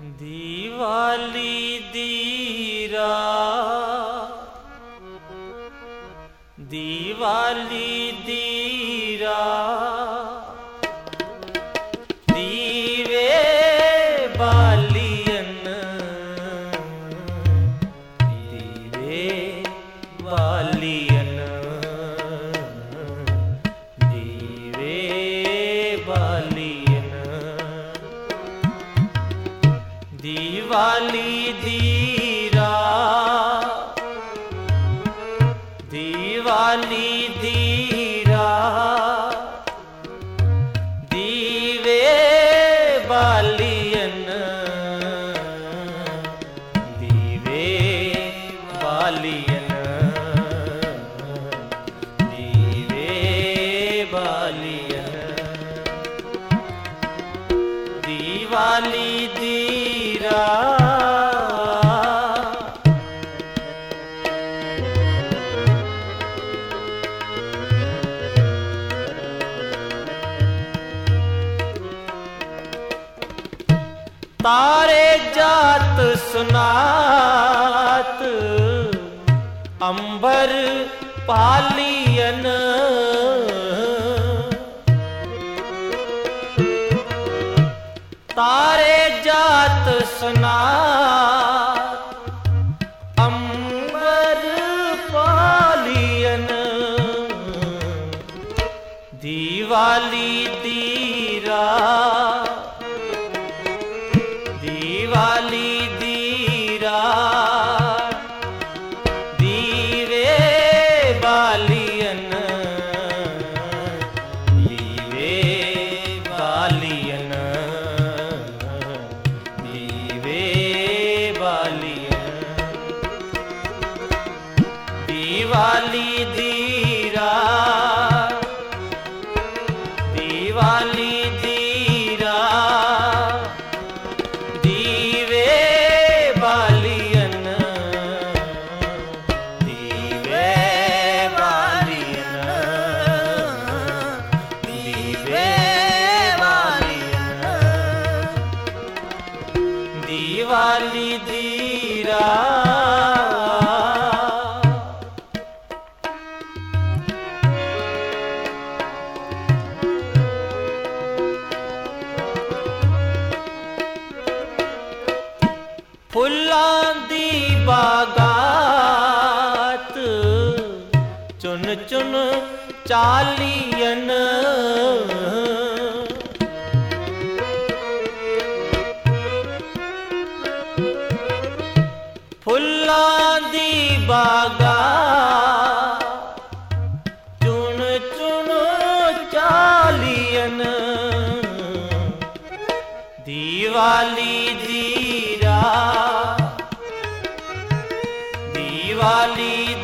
ਦੀਵਾਲੀ ਦੀ ਰਾਤ ਦੀਵਾਲੀ ਦੀ ਵਾਲੀ ਦੀਰਾ। ਤਾਰੇ ਜਾਤ ਸੁਨਾਤ ਅੰਬਰ ਪਾਲੀਨ ਤਾਰੇ ਜਾਤ ਸੁਨਾ। ਅੰਬਰ ਪਾਲੀਨ ਦੀਵਾਲੀ ਦੀ ਰਾਤ। ਚਾਲੀਨ ਫੁੱਲਾਂ ਦੀ ਬਾਗਾ ਚੁਣ ਚੁਣ ਚਾਲੀਨ ਦੀਵਾਲੀ ਦੀ ਰਾ ਦੀਵਾਲੀ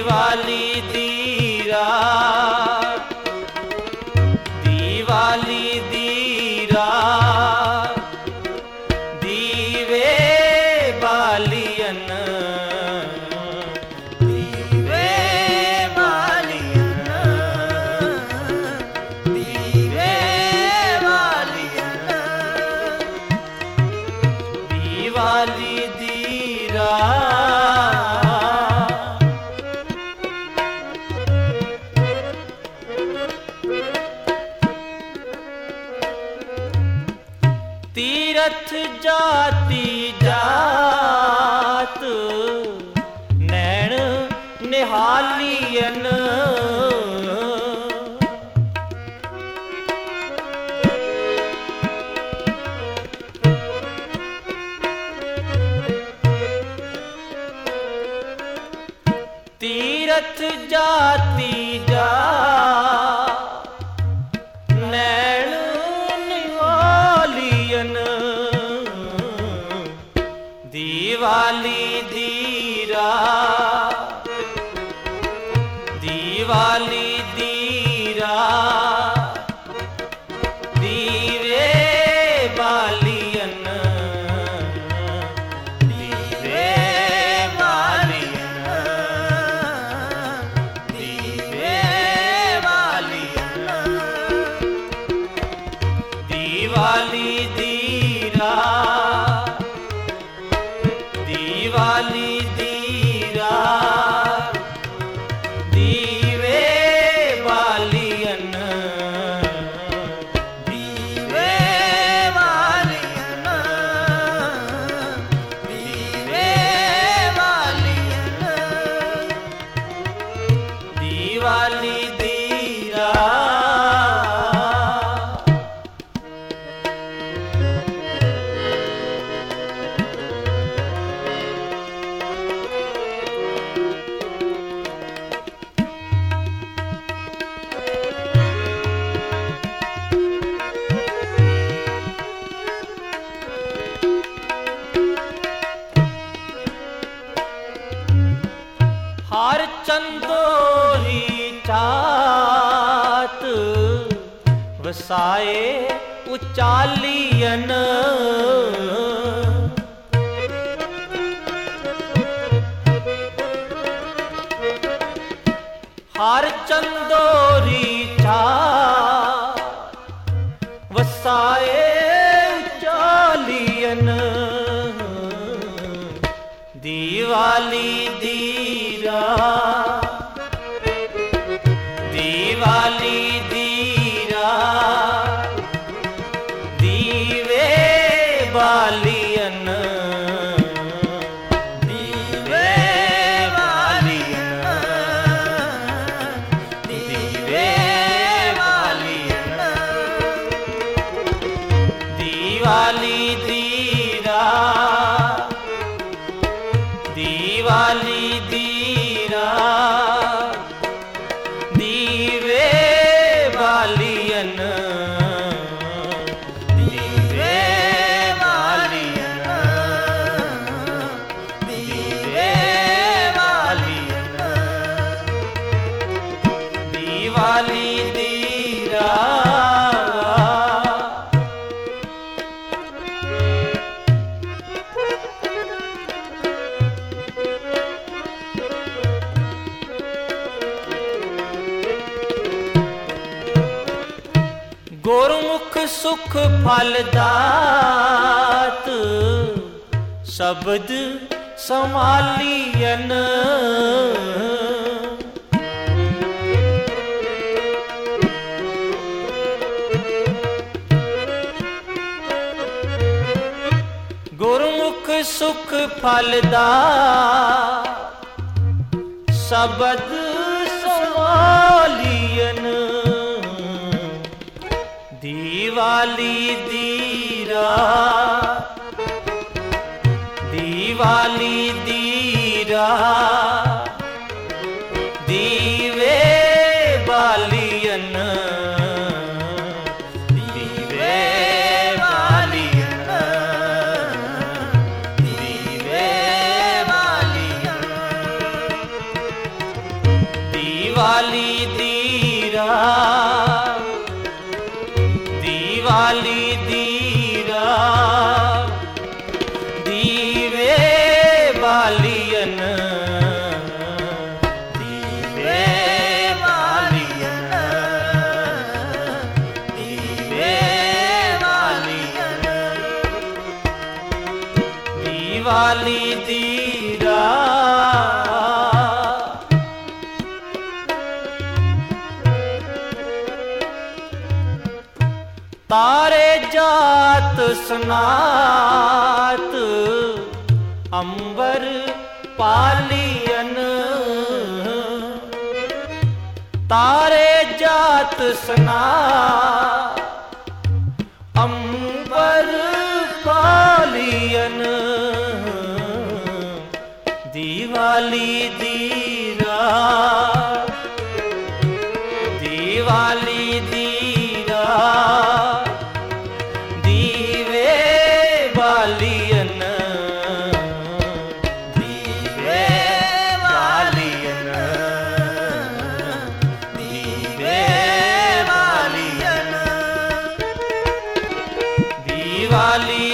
दिवाली ਜਾਤੀ ਜਾਤ। ਨੈਣ ਨਿਹਾਲੀਨ ਤੀਰਥ ਜਾਤੀ ਜਾਤ। चाली ਗੁਰਮੁਖ ਸੁਖ ਫਲ ਦਾਤ ਸ਼ਬਦ ਸਮਾਲੀਅਨ ਗੁਰਮੁਖ ਸੁਖ ਫਲ ਦਾ ਸ਼ਬਦ ਸਮਾਲੀਅਨ ਦੀਵਾਲੀ ਦੀਰਾ। ਦੀਵਾਲੀ ਦੀਰਾ। ਦੀਵੇ ਬਾਲੀਅਨ ਦੀਵੇ ਬਾਲੀਅਨ ਦੀਵੇ ਬਾਲੀਅਨ ਦੀਵਾਲੀ ਦੀਵਾਲੀ ਦੀਰਾ। ਤਾਰੇ ਜਾਤ ਸਨਾਤ ਅੰਬਰ ਪਾਲੀਅਨ। ਤਾਰੇ ਜਾਤ ਸਨਾ ਦੀਵਾਲੀ ਦੀਰਾ ਦੀਵਾਲੀ ਦੀਰਾ ਦੀਵੇ ਬਾਲੀਅਨ ਦੀਵੇ ਬਾਲੀਅਨ ਦੀਵੇ ਬਾਲੀਅਨ ਦੀਵਾਲੀ